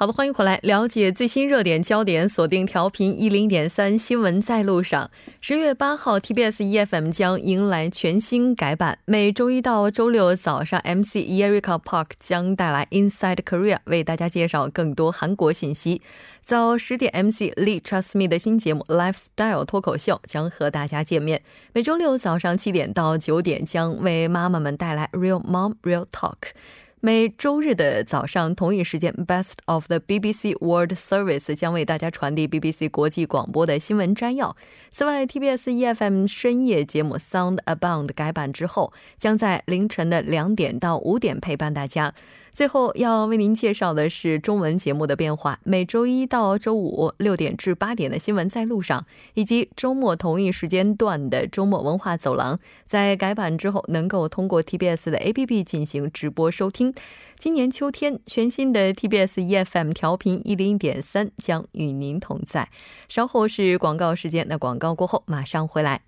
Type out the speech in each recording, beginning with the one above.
好的，欢迎回来，了解最新热点焦点，锁定调频一零点三新闻在路上。十月八号，TBS EFM 将迎来全新改版，每周一到周六早上，MC Erika Park 将带来 Inside Korea，为大家介绍更多韩国信息。早十点，MC Lee Trust Me 的新节目 Lifestyle 脱口秀将和大家见面。每周六早上七点到九点，将为妈妈们带来 Real Mom Real Talk。每周日的早上同一时间，Best of the BBC World Service 将为大家传递 BBC 国际广播的新闻摘要。此外，TBS EFM 深夜节目 Sound Abound 改版之后，将在凌晨的两点到五点陪伴大家。最后要为您介绍的是中文节目的变化。每周一到周五六点至八点的新闻在路上，以及周末同一时间段的周末文化走廊，在改版之后能够通过 TBS 的 APP 进行直播收听。今年秋天，全新的 TBS EFM 调频一零点三将与您同在。稍后是广告时间，那广告过后马上回来。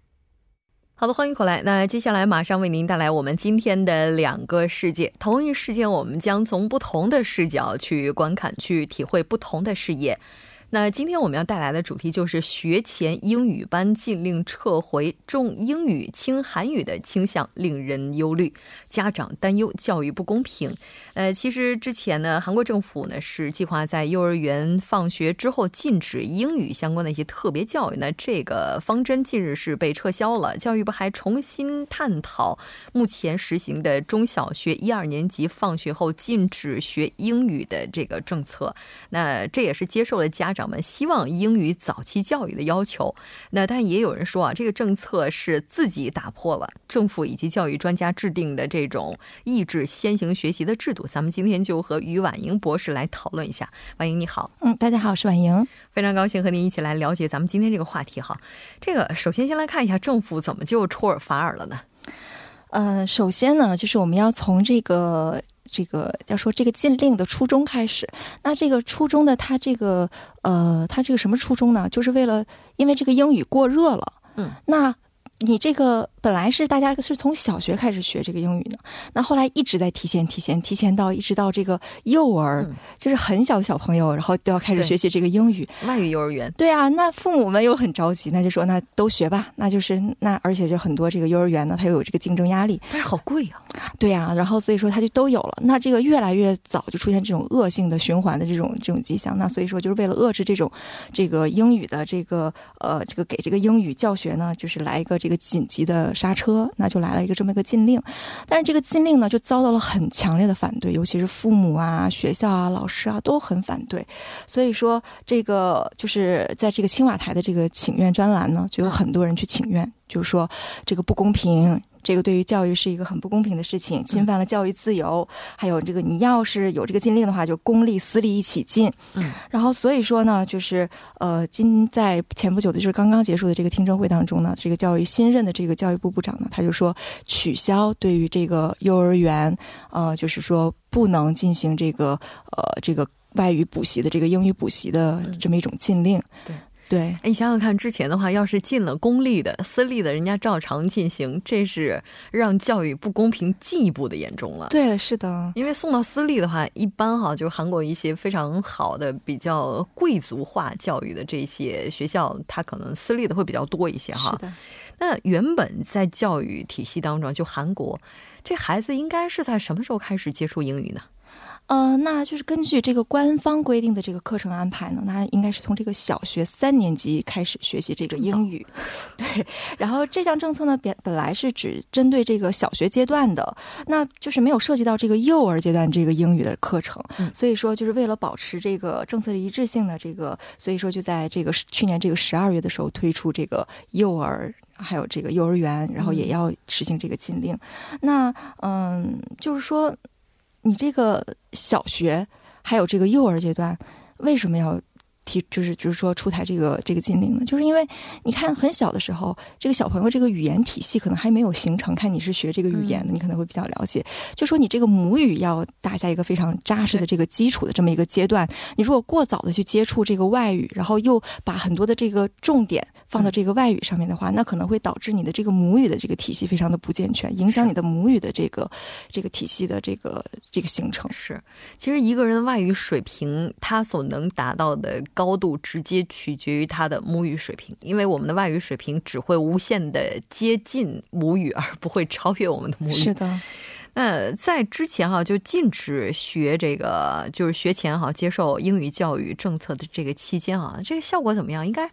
好的，欢迎回来。那接下来马上为您带来我们今天的两个世界。同一事件，我们将从不同的视角去观看，去体会不同的视野。那今天我们要带来的主题就是学前英语班禁令撤回，重英语轻韩语的倾向令人忧虑，家长担忧教育不公平。呃，其实之前呢，韩国政府呢是计划在幼儿园放学之后禁止英语相关的一些特别教育。那这个方针近日是被撤销了，教育部还重新探讨目前实行的中小学一二年级放学后禁止学英语的这个政策。那这也是接受了家长。长们希望英语早期教育的要求，那但也有人说啊，这个政策是自己打破了政府以及教育专家制定的这种抑制先行学习的制度。咱们今天就和于婉莹博士来讨论一下。婉莹你好，嗯，大家好，我是婉莹，非常高兴和您一起来了解咱们今天这个话题哈。这个首先先来看一下政府怎么就出尔反尔了呢？呃，首先呢，就是我们要从这个。这个要说这个禁令的初衷开始，那这个初衷的它这个呃，它这个什么初衷呢？就是为了因为这个英语过热了，嗯，那你这个。本来是大家是从小学开始学这个英语呢，那后来一直在提前、提前、提前到一直到这个幼儿，就是很小的小朋友，然后都要开始学习这个英语。外语幼儿园。对啊，那父母们又很着急，那就说那都学吧，那就是那而且就很多这个幼儿园呢，它又有这个竞争压力。但是好贵呀。对呀，然后所以说它就都有了。那这个越来越早就出现这种恶性的循环的这种这种迹象。那所以说就是为了遏制这种这个英语的这个呃这个给这个英语教学呢，就是来一个这个紧急的。刹车，那就来了一个这么一个禁令，但是这个禁令呢，就遭到了很强烈的反对，尤其是父母啊、学校啊、老师啊都很反对。所以说，这个就是在这个青瓦台的这个请愿专栏呢，就有很多人去请愿，就是说这个不公平。这个对于教育是一个很不公平的事情，侵犯了教育自由。还有这个，你要是有这个禁令的话，就公立私立一起禁。嗯，然后所以说呢，就是呃，今在前不久的，就是刚刚结束的这个听证会当中呢，这个教育新任的这个教育部部长呢，他就说取消对于这个幼儿园，呃，就是说不能进行这个呃这个外语补习的这个英语补习的这么一种禁令。对。对，哎，你想想看，之前的话，要是进了公立的、私立的，人家照常进行，这是让教育不公平进一步的严重了。对，是的，因为送到私立的话，一般哈，就是韩国一些非常好的、比较贵族化教育的这些学校，它可能私立的会比较多一些哈。是的。那原本在教育体系当中，就韩国，这孩子应该是在什么时候开始接触英语呢？呃，那就是根据这个官方规定的这个课程安排呢，那应该是从这个小学三年级开始学习这个英语。对，然后这项政策呢，本本来是只针对这个小学阶段的，那就是没有涉及到这个幼儿阶段这个英语的课程。所以说，就是为了保持这个政策的一致性呢，这个所以说就在这个去年这个十二月的时候推出这个幼儿还有这个幼儿园，然后也要实行这个禁令。那嗯，就是说。你这个小学还有这个幼儿阶段，为什么要提就是就是说出台这个这个禁令呢？就是因为你看很小的时候，这个小朋友这个语言体系可能还没有形成。看你是学这个语言的，你可能会比较了解。就说你这个母语要打下一个非常扎实的这个基础的这么一个阶段。你如果过早的去接触这个外语，然后又把很多的这个重点放到这个外语上面的话，那可能会导致你的这个母语的这个体系非常的不健全，影响你的母语的这个这个体系的这个这个形成。是，其实一个人的外语水平，他所能达到的。高度直接取决于他的母语水平，因为我们的外语水平只会无限的接近母语，而不会超越我们的母语。是的。那在之前哈，就禁止学这个，就是学前哈接受英语教育政策的这个期间啊，这个效果怎么样？应该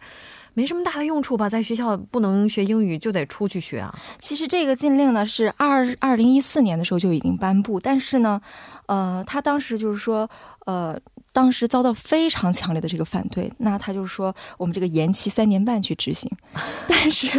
没什么大的用处吧？在学校不能学英语，就得出去学啊。其实这个禁令呢是二二零一四年的时候就已经颁布，但是呢，呃，他当时就是说，呃。当时遭到非常强烈的这个反对，那他就说，我们这个延期三年半去执行，但是。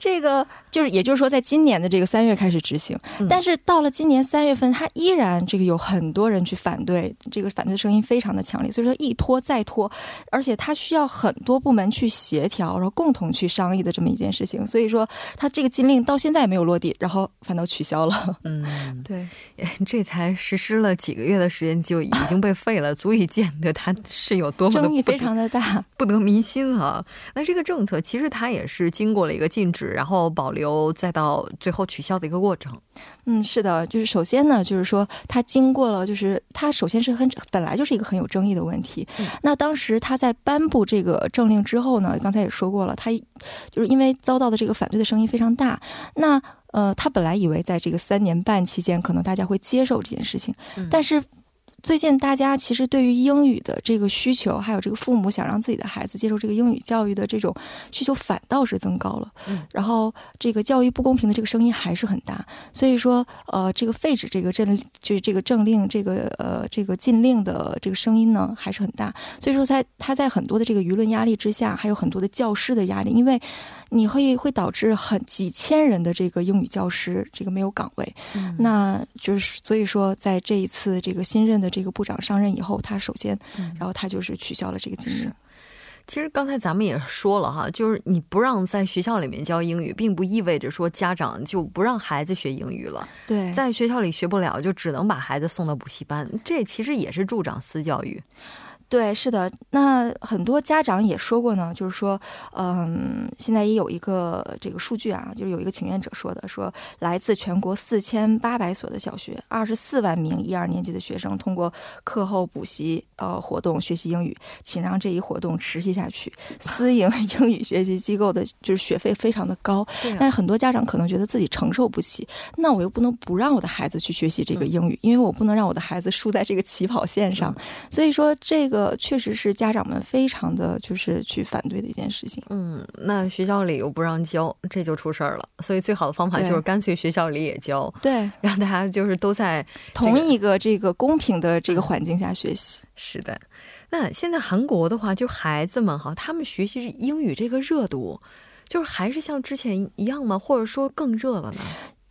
这个就是，也就是说，在今年的这个三月开始执行，但是到了今年三月份，它依然这个有很多人去反对，这个反对声音非常的强烈，所以说一拖再拖，而且它需要很多部门去协调，然后共同去商议的这么一件事情，所以说它这个禁令到现在也没有落地，然后反倒取消了。嗯，对，这才实施了几个月的时间就已经被废了，足以见得它是有多么争议非常的大，不得民心啊。那这个政策其实它也是经过了一个禁止。然后保留，再到最后取消的一个过程。嗯，是的，就是首先呢，就是说它经过了，就是它首先是很本来就是一个很有争议的问题。那当时他在颁布这个政令之后呢，刚才也说过了，他就是因为遭到的这个反对的声音非常大。那呃，他本来以为在这个三年半期间，可能大家会接受这件事情，但是。最近大家其实对于英语的这个需求，还有这个父母想让自己的孩子接受这个英语教育的这种需求，反倒是增高了。嗯，然后这个教育不公平的这个声音还是很大。所以说，呃，这个废止这个政就是这个政令，这个呃这个禁令的这个声音呢还是很大。所以说，在他在很多的这个舆论压力之下，还有很多的教师的压力，因为。你会会导致很几千人的这个英语教师这个没有岗位，那就是所以说在这一次这个新任的这个部长上任以后，他首先，然后他就是取消了这个禁令。其实刚才咱们也说了哈，就是你不让在学校里面教英语，并不意味着说家长就不让孩子学英语了。对，在学校里学不了，就只能把孩子送到补习班，这其实也是助长私教育。对，是的，那很多家长也说过呢，就是说，嗯，现在也有一个这个数据啊，就是有一个请愿者说的，说来自全国四千八百所的小学，二十四万名一二年级的学生通过课后补习呃活动学习英语，请让这一活动持续下去。私营 英语学习机构的就是学费非常的高，但是很多家长可能觉得自己承受不起，那我又不能不让我的孩子去学习这个英语，因为我不能让我的孩子输在这个起跑线上，所以说这个。呃，确实是家长们非常的就是去反对的一件事情。嗯，那学校里又不让教，这就出事儿了。所以最好的方法就是干脆学校里也教，对，让大家就是都在 同一个这个公平的这个环境下学习。是的，那现在韩国的话，就孩子们哈，他们学习英语这个热度，就是还是像之前一样吗？或者说更热了呢？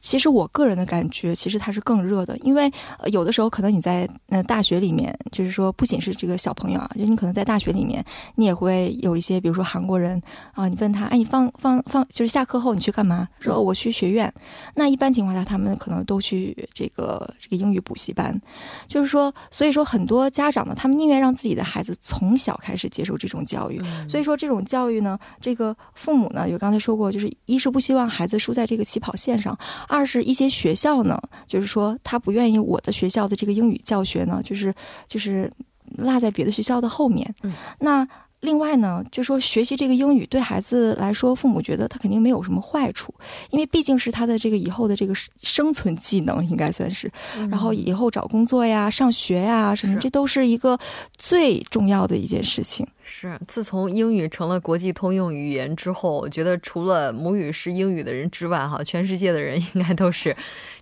其实我个人的感觉，其实它是更热的，因为有的时候可能你在呃大学里面，就是说不仅是这个小朋友啊，就是你可能在大学里面，你也会有一些，比如说韩国人啊，你问他，哎，你放放放，就是下课后你去干嘛？说我去学院。那一般情况下，他们可能都去这个这个英语补习班。就是说，所以说很多家长呢，他们宁愿让自己的孩子从小开始接受这种教育。所以说这种教育呢，这个父母呢，有刚才说过，就是一是不希望孩子输在这个起跑线上。二是一些学校呢，就是说他不愿意我的学校的这个英语教学呢，就是就是落在别的学校的后面。嗯，那。另外呢，就说学习这个英语对孩子来说，父母觉得他肯定没有什么坏处，因为毕竟是他的这个以后的这个生存技能，应该算是。然后以后找工作呀、上学呀什么，这都是一个最重要的一件事情。是，自从英语成了国际通用语言之后，我觉得除了母语是英语的人之外，哈，全世界的人应该都是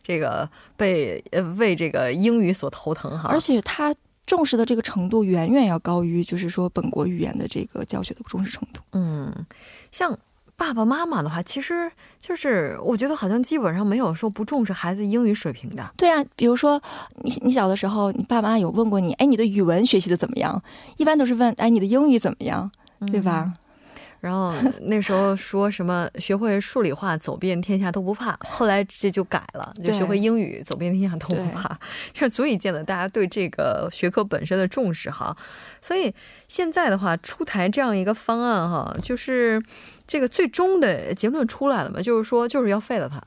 这个被呃为这个英语所头疼哈。而且他。重视的这个程度远远要高于，就是说本国语言的这个教学的重视程度。嗯，像爸爸妈妈的话，其实就是我觉得好像基本上没有说不重视孩子英语水平的。对啊，比如说你你小的时候，你爸妈有问过你，哎，你的语文学习的怎么样？一般都是问，哎，你的英语怎么样？对吧？然后那时候说什么学会数理化走遍天下都不怕，后来这就改了，就学会英语走遍天下都不怕，这 足以见得大家对这个学科本身的重视哈。所以现在的话出台这样一个方案哈，就是这个最终的结论出来了嘛，就是说就是要废了它。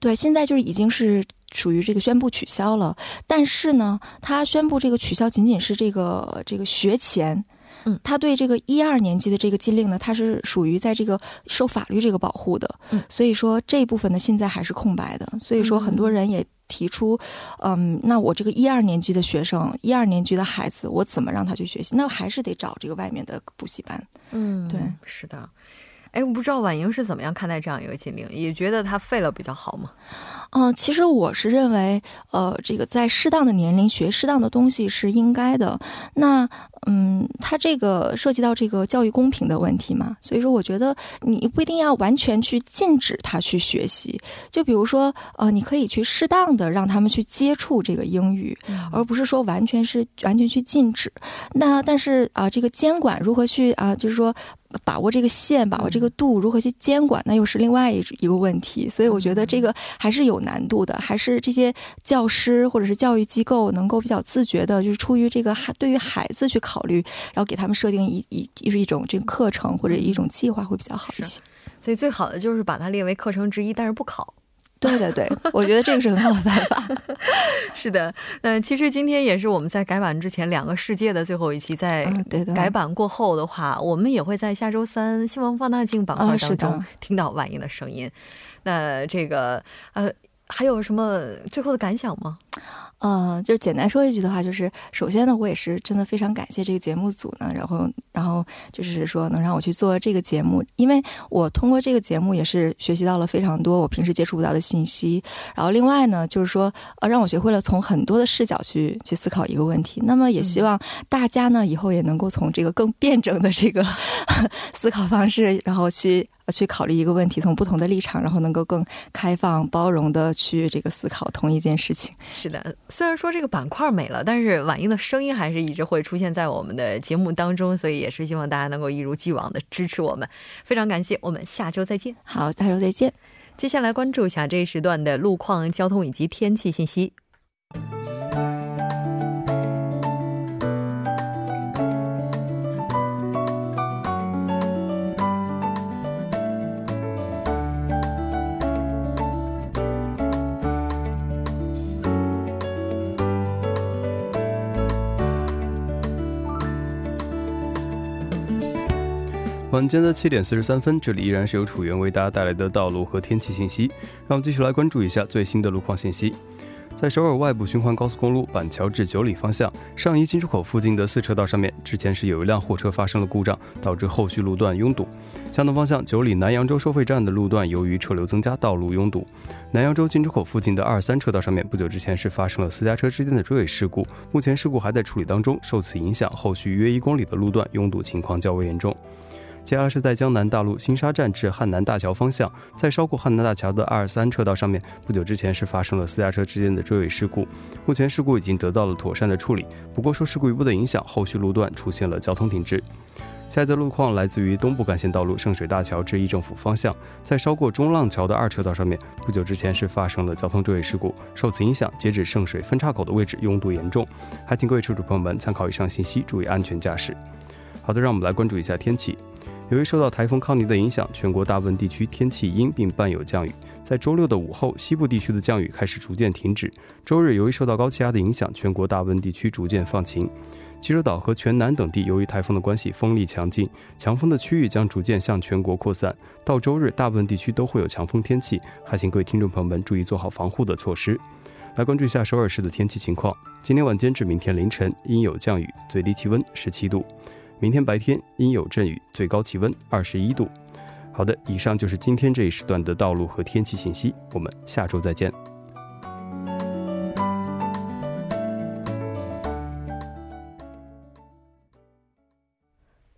对，现在就是已经是属于这个宣布取消了，但是呢，他宣布这个取消仅仅是这个这个学前。嗯，他对这个一二年级的这个禁令呢，它是属于在这个受法律这个保护的，嗯，所以说这一部分呢现在还是空白的，所以说很多人也提出，嗯，那我这个一二年级的学生，一二年级的孩子，我怎么让他去学习？那还是得找这个外面的补习班，嗯，对，是的。哎，我不知道婉莹是怎么样看待这样一个禁令，也觉得它废了比较好吗？嗯，其实我是认为，呃，这个在适当的年龄学适当的东西是应该的。那，嗯，它这个涉及到这个教育公平的问题嘛，所以说我觉得你不一定要完全去禁止他去学习。就比如说，呃，你可以去适当的让他们去接触这个英语，而不是说完全是完全去禁止。那但是啊，这个监管如何去啊，就是说。把握这个线，把握这个度，如何去监管，那又是另外一一个问题。所以我觉得这个还是有难度的，还是这些教师或者是教育机构能够比较自觉的，就是出于这个孩对于孩子去考虑，然后给他们设定一一就是一种这个课程或者一种计划会比较好一些。所以最好的就是把它列为课程之一，但是不考。对对对，我觉得这个是很好的办法。是的，那其实今天也是我们在改版之前两个世界的最后一期，在改版过后的话，我们也会在下周三新闻放大镜板块当中听到婉莹的声音。那这个呃，还有什么最后的感想吗？呃，就简单说一句的话，就是首先呢，我也是真的非常感谢这个节目组呢，然后，然后就是说能让我去做这个节目，因为我通过这个节目也是学习到了非常多我平时接触不到的信息，然后另外呢，就是说呃，让我学会了从很多的视角去去思考一个问题。那么也希望大家呢以后也能够从这个更辩证的这个 思考方式，然后去。去考虑一个问题，从不同的立场，然后能够更开放、包容的去这个思考同一件事情。是的，虽然说这个板块没了，但是婉英的声音还是一直会出现在我们的节目当中，所以也是希望大家能够一如既往的支持我们。非常感谢，我们下周再见。好，下周再见。接下来关注一下这一时段的路况、交通以及天气信息。晚间的七点四十三分，这里依然是由楚源为大家带来的道路和天气信息。让我们继续来关注一下最新的路况信息。在首尔外部循环高速公路板桥至九里方向上移进出口附近的四车道上面，之前是有一辆货车发生了故障，导致后续路段拥堵。相同方向九里南扬州收费站的路段由于车流增加，道路拥堵。南扬州进出口附近的二三车道上面，不久之前是发生了私家车之间的追尾事故，目前事故还在处理当中。受此影响，后续约一公里的路段拥堵情况较为严重。接下来是在江南大路新沙站至汉南大桥方向，在稍过汉南大桥的二三车道上面，不久之前是发生了私家车之间的追尾事故。目前事故已经得到了妥善的处理，不过受事故余波的影响，后续路段出现了交通停滞。下一则路况来自于东部干线道路圣水大桥至一政府方向，在稍过中浪桥的二车道上面，不久之前是发生了交通追尾事故，受此影响，截止圣水分岔口的位置拥堵严重，还请各位车主朋友们参考以上信息，注意安全驾驶。好的，让我们来关注一下天气。由于受到台风康尼的影响，全国大部分地区天气阴，并伴有降雨。在周六的午后，西部地区的降雨开始逐渐停止。周日，由于受到高气压的影响，全国大部分地区逐渐放晴。济州岛和全南等地由于台风的关系，风力强劲，强风的区域将逐渐向全国扩散。到周日，大部分地区都会有强风天气，还请各位听众朋友们注意做好防护的措施。来关注一下首尔市的天气情况：今天晚间至明天凌晨阴有降雨，最低气温十七度。明天白天阴有阵雨，最高气温二十一度。好的，以上就是今天这一时段的道路和天气信息，我们下周再见。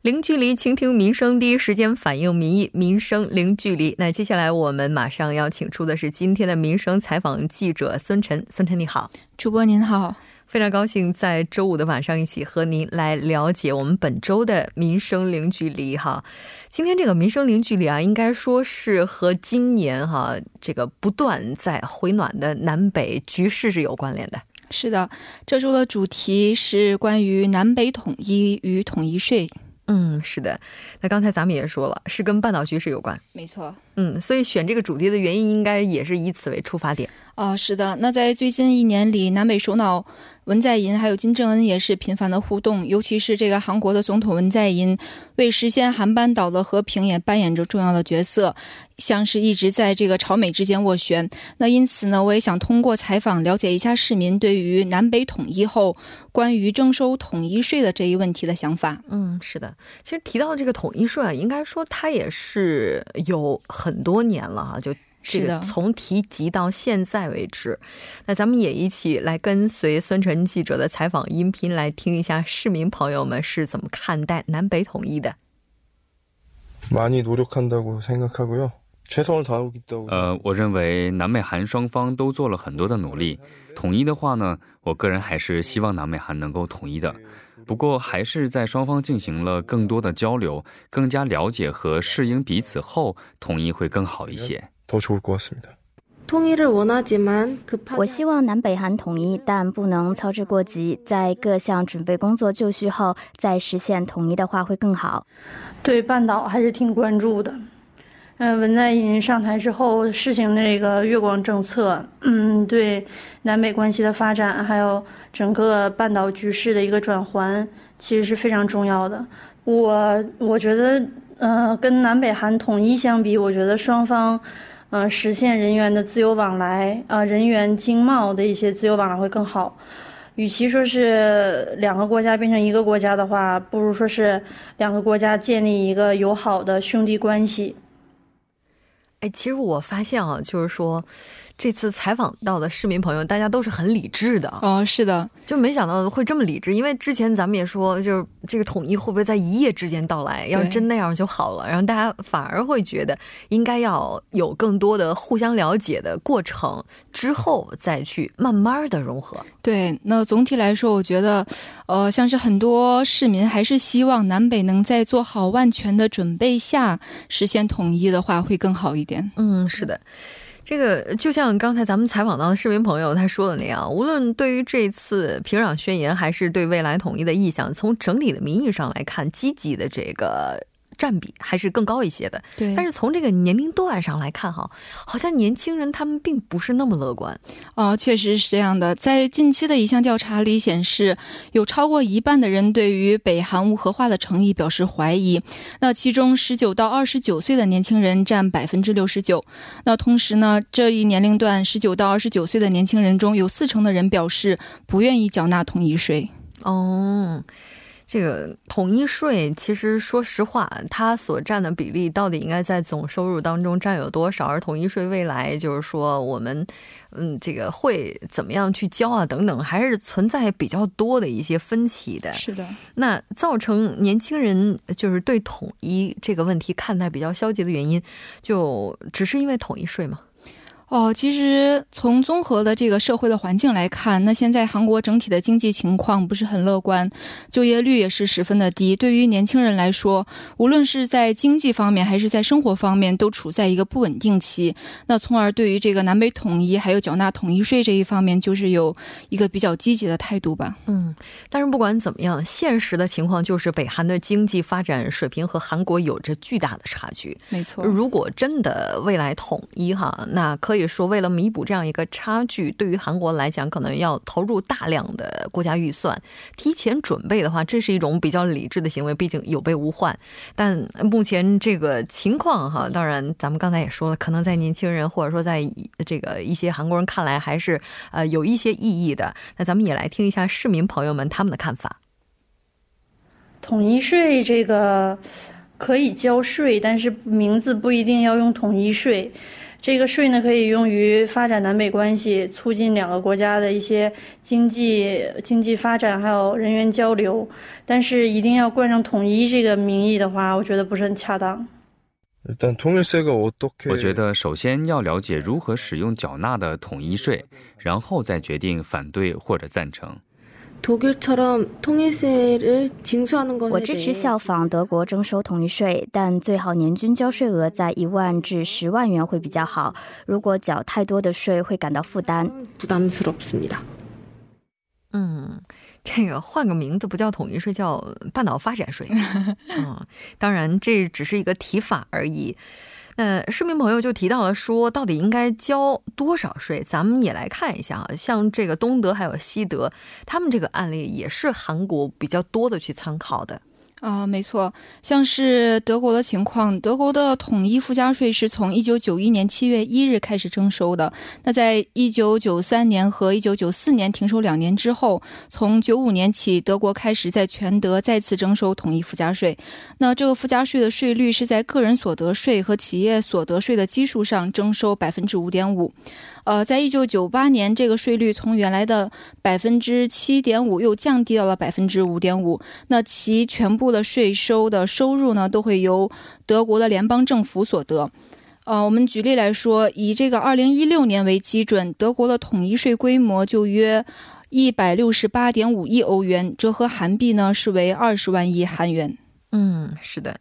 零距离倾听民生，第一时间反映民意，民生零距离。那接下来我们马上要请出的是今天的民生采访记者孙晨。孙晨你好，主播您好，非常高兴在周五的晚上一起和您来了解我们本周的民生零距离哈。今天这个民生零距离啊，应该说是和今年哈这个不断在回暖的南北局势是有关联的。是的，这周的主题是关于南北统一与统一税。嗯，是的。那刚才咱们也说了，是跟半岛局势有关。没错。嗯，所以选这个主题的原因，应该也是以此为出发点。啊，是的。那在最近一年里，南北首脑文在寅还有金正恩也是频繁的互动，尤其是这个韩国的总统文在寅，为实现韩半岛的和平也扮演着重要的角色，像是一直在这个朝美之间斡旋。那因此呢，我也想通过采访了解一下市民对于南北统一后关于征收统一税的这一问题的想法。嗯，是的。其实提到这个统一税啊，应该说它也是有很多年了哈，就是个，从提及到现在为止。那咱们也一起来跟随孙晨记者的采访音频，来听一下市民朋友们是怎么看待南北统一的。많이노력한다고생각하고요呃，我认为南美韩双方都做了很多的努力。统一的话呢，我个人还是希望南美韩能够统一的。不过还是在双方进行了更多的交流更加了解和适应彼此后统一会更好一些。我希望南北韩统一但不能操之过急在各项准备工作就绪后再实现统一的话会更好。对半岛还是挺关注的。嗯，文在寅上台之后实行的这个月光政策，嗯，对南北关系的发展，还有整个半岛局势的一个转换，其实是非常重要的。我我觉得，呃，跟南北韩统一相比，我觉得双方。呃，实现人员的自由往来，啊，人员经贸的一些自由往来会更好。与其说是两个国家变成一个国家的话，不如说是两个国家建立一个友好的兄弟关系。哎，其实我发现啊，就是说。这次采访到的市民朋友，大家都是很理智的。哦，是的，就没想到会这么理智。因为之前咱们也说，就是这个统一会不会在一夜之间到来？要真那样就好了。然后大家反而会觉得，应该要有更多的互相了解的过程，之后再去慢慢的融合。对，那总体来说，我觉得，呃，像是很多市民还是希望南北能在做好万全的准备下实现统一的话，会更好一点。嗯，是的。这个就像刚才咱们采访到的市民朋友他说的那样，无论对于这次平壤宣言，还是对未来统一的意向，从整体的民意上来看，积极的这个。占比还是更高一些的，对。但是从这个年龄段上来看，哈，好像年轻人他们并不是那么乐观。哦，确实是这样的。在近期的一项调查里显示，有超过一半的人对于北韩无核化的诚意表示怀疑。那其中，十九到二十九岁的年轻人占百分之六十九。那同时呢，这一年龄段十九到二十九岁的年轻人中有四成的人表示不愿意缴纳统一税。哦。这个统一税，其实说实话，它所占的比例到底应该在总收入当中占有多少？而统一税未来就是说，我们嗯，这个会怎么样去交啊？等等，还是存在比较多的一些分歧的。是的，那造成年轻人就是对统一这个问题看待比较消极的原因，就只是因为统一税吗？哦，其实从综合的这个社会的环境来看，那现在韩国整体的经济情况不是很乐观，就业率也是十分的低。对于年轻人来说，无论是在经济方面还是在生活方面，都处在一个不稳定期。那从而对于这个南北统一还有缴纳统一税这一方面，就是有一个比较积极的态度吧。嗯，但是不管怎么样，现实的情况就是北韩的经济发展水平和韩国有着巨大的差距。没错，如果真的未来统一哈，那可所以。说为了弥补这样一个差距，对于韩国来讲，可能要投入大量的国家预算，提前准备的话，这是一种比较理智的行为，毕竟有备无患。但目前这个情况哈，当然咱们刚才也说了，可能在年轻人或者说在这个一些韩国人看来，还是呃有一些意义的。那咱们也来听一下市民朋友们他们的看法。统一税这个。可以交税，但是名字不一定要用统一税。这个税呢，可以用于发展南北关系，促进两个国家的一些经济经济发展，还有人员交流。但是一定要冠上统一这个名义的话，我觉得不是很恰当。我觉得首先要了解如何使用缴纳的统一税，然后再决定反对或者赞成。我支持效仿德国征收统一税，但最好年均交税额在一万至十万元会比较好。如果缴太多的税，会感到负担。嗯，这个换个名字不叫统一税，叫半岛发展税。嗯，当然这只是一个提法而已。那市民朋友就提到了说，到底应该交多少税？咱们也来看一下啊，像这个东德还有西德，他们这个案例也是韩国比较多的去参考的。啊，没错，像是德国的情况，德国的统一附加税是从一九九一年七月一日开始征收的。那在一九九三年和一九九四年停收两年之后，从九五年起，德国开始在全德再次征收统一附加税。那这个附加税的税率是在个人所得税和企业所得税的基数上征收百分之五点五。呃，在一九九八年，这个税率从原来的百分之七点五又降低到了百分之五点五。那其全部的税收的收入呢，都会由德国的联邦政府所得。呃，我们举例来说，以这个二零一六年为基准，德国的统一税规模就约一百六十八点五亿欧元，折合韩币呢是为二十万亿韩元。嗯，是的。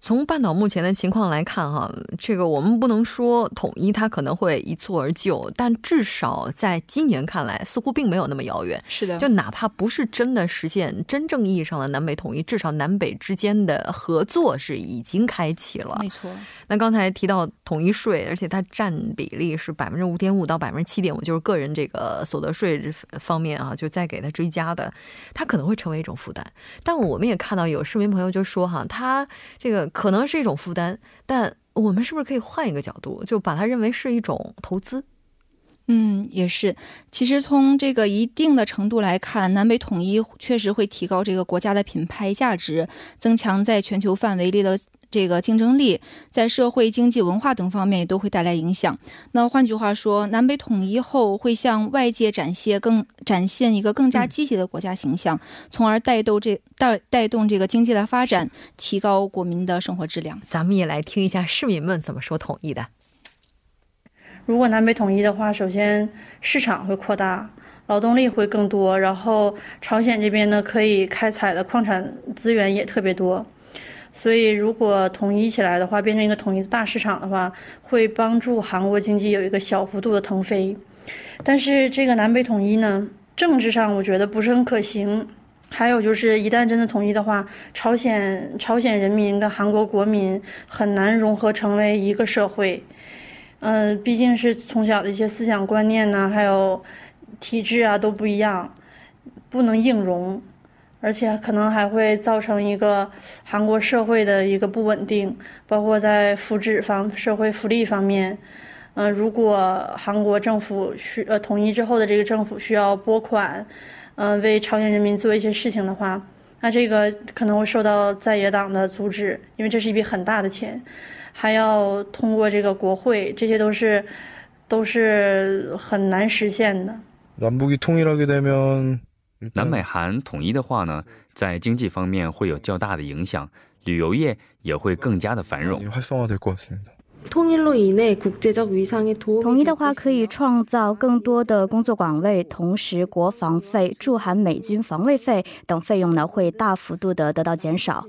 从半岛目前的情况来看，哈，这个我们不能说统一它可能会一蹴而就，但至少在今年看来，似乎并没有那么遥远。是的，就哪怕不是真的实现真正意义上的南北统一，至少南北之间的合作是已经开启了。没错。那刚才提到统一税，而且它占比例是百分之五点五到百分之七点五，就是个人这个所得税方面啊，就再给它追加的，它可能会成为一种负担。但我们也看到有市民朋友就说，哈，他这个。可能是一种负担，但我们是不是可以换一个角度，就把它认为是一种投资？嗯，也是。其实从这个一定的程度来看，南北统一确实会提高这个国家的品牌价值，增强在全球范围内的。这个竞争力在社会、经济、文化等方面都会带来影响。那换句话说，南北统一后会向外界展现更展现一个更加积极的国家形象，从而带动这带带动这个经济的发展，提高国民的生活质量。咱们也来听一下市民们怎么说统一的。如果南北统一的话，首先市场会扩大，劳动力会更多，然后朝鲜这边呢可以开采的矿产资源也特别多。所以，如果统一起来的话，变成一个统一的大市场的话，会帮助韩国经济有一个小幅度的腾飞。但是，这个南北统一呢，政治上我觉得不是很可行。还有就是，一旦真的统一的话，朝鲜朝鲜人民跟韩国国民很难融合成为一个社会。嗯，毕竟是从小的一些思想观念呢，还有体制啊都不一样，不能硬融。而且可能还会造成一个韩国社会的一个不稳定，包括在福祉方、社会福利方面。嗯，如果韩国政府需呃统一之后的这个政府需要拨款，嗯，为朝鲜人民做一些事情的话，那这个可能会受到在野党的阻止，因为这是一笔很大的钱，还要通过这个国会，这些都是都是很难实现的。南北통일하게되면 南美韩统一的话呢，在经济方面会有较大的影响，旅游业也会更加的繁荣。统一的话可以创造更多的工作岗位，同时国防费、驻韩美军防卫费等费用呢会大幅度的得到减少。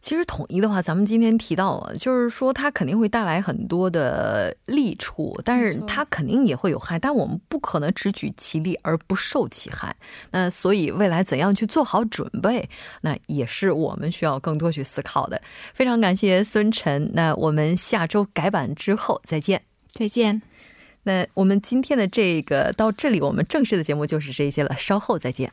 其实统一的话，咱们今天提到了，就是说它肯定会带来很多的利处，但是它肯定也会有害。但我们不可能只举其利而不受其害。那所以未来怎样去做好准备，那也是我们需要更多去思考的。非常感谢孙晨，那我们下周改版之后再见，再见。那我们今天的这个到这里，我们正式的节目就是这些了，稍后再见。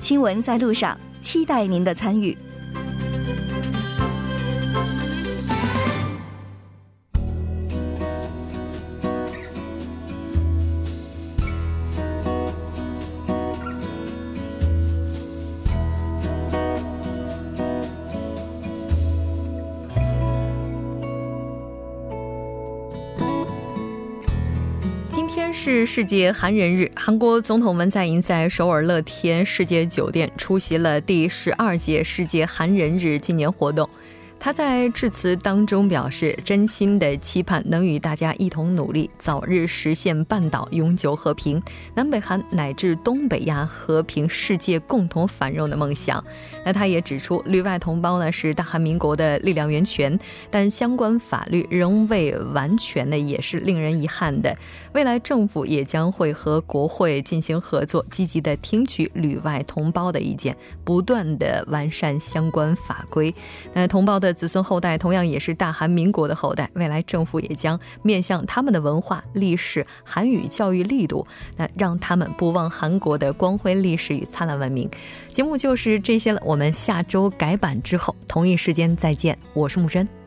新闻在路上，期待您的参与。世界韩人日，韩国总统文在寅在首尔乐天世界酒店出席了第十二届世界韩人日纪念活动。他在致辞当中表示，真心的期盼能与大家一同努力，早日实现半岛永久和平、南北韩乃至东北亚和平、世界共同繁荣的梦想。那他也指出，旅外同胞呢是大韩民国的力量源泉，但相关法律仍未完全呢，也是令人遗憾的。未来政府也将会和国会进行合作，积极的听取旅外同胞的意见，不断的完善相关法规。那同胞的子孙后代同样也是大韩民国的后代，未来政府也将面向他们的文化、历史、韩语教育力度，那让他们不忘韩国的光辉历史与灿烂文明。节目就是这些了，我们下周改版之后同一时间再见，我是木真。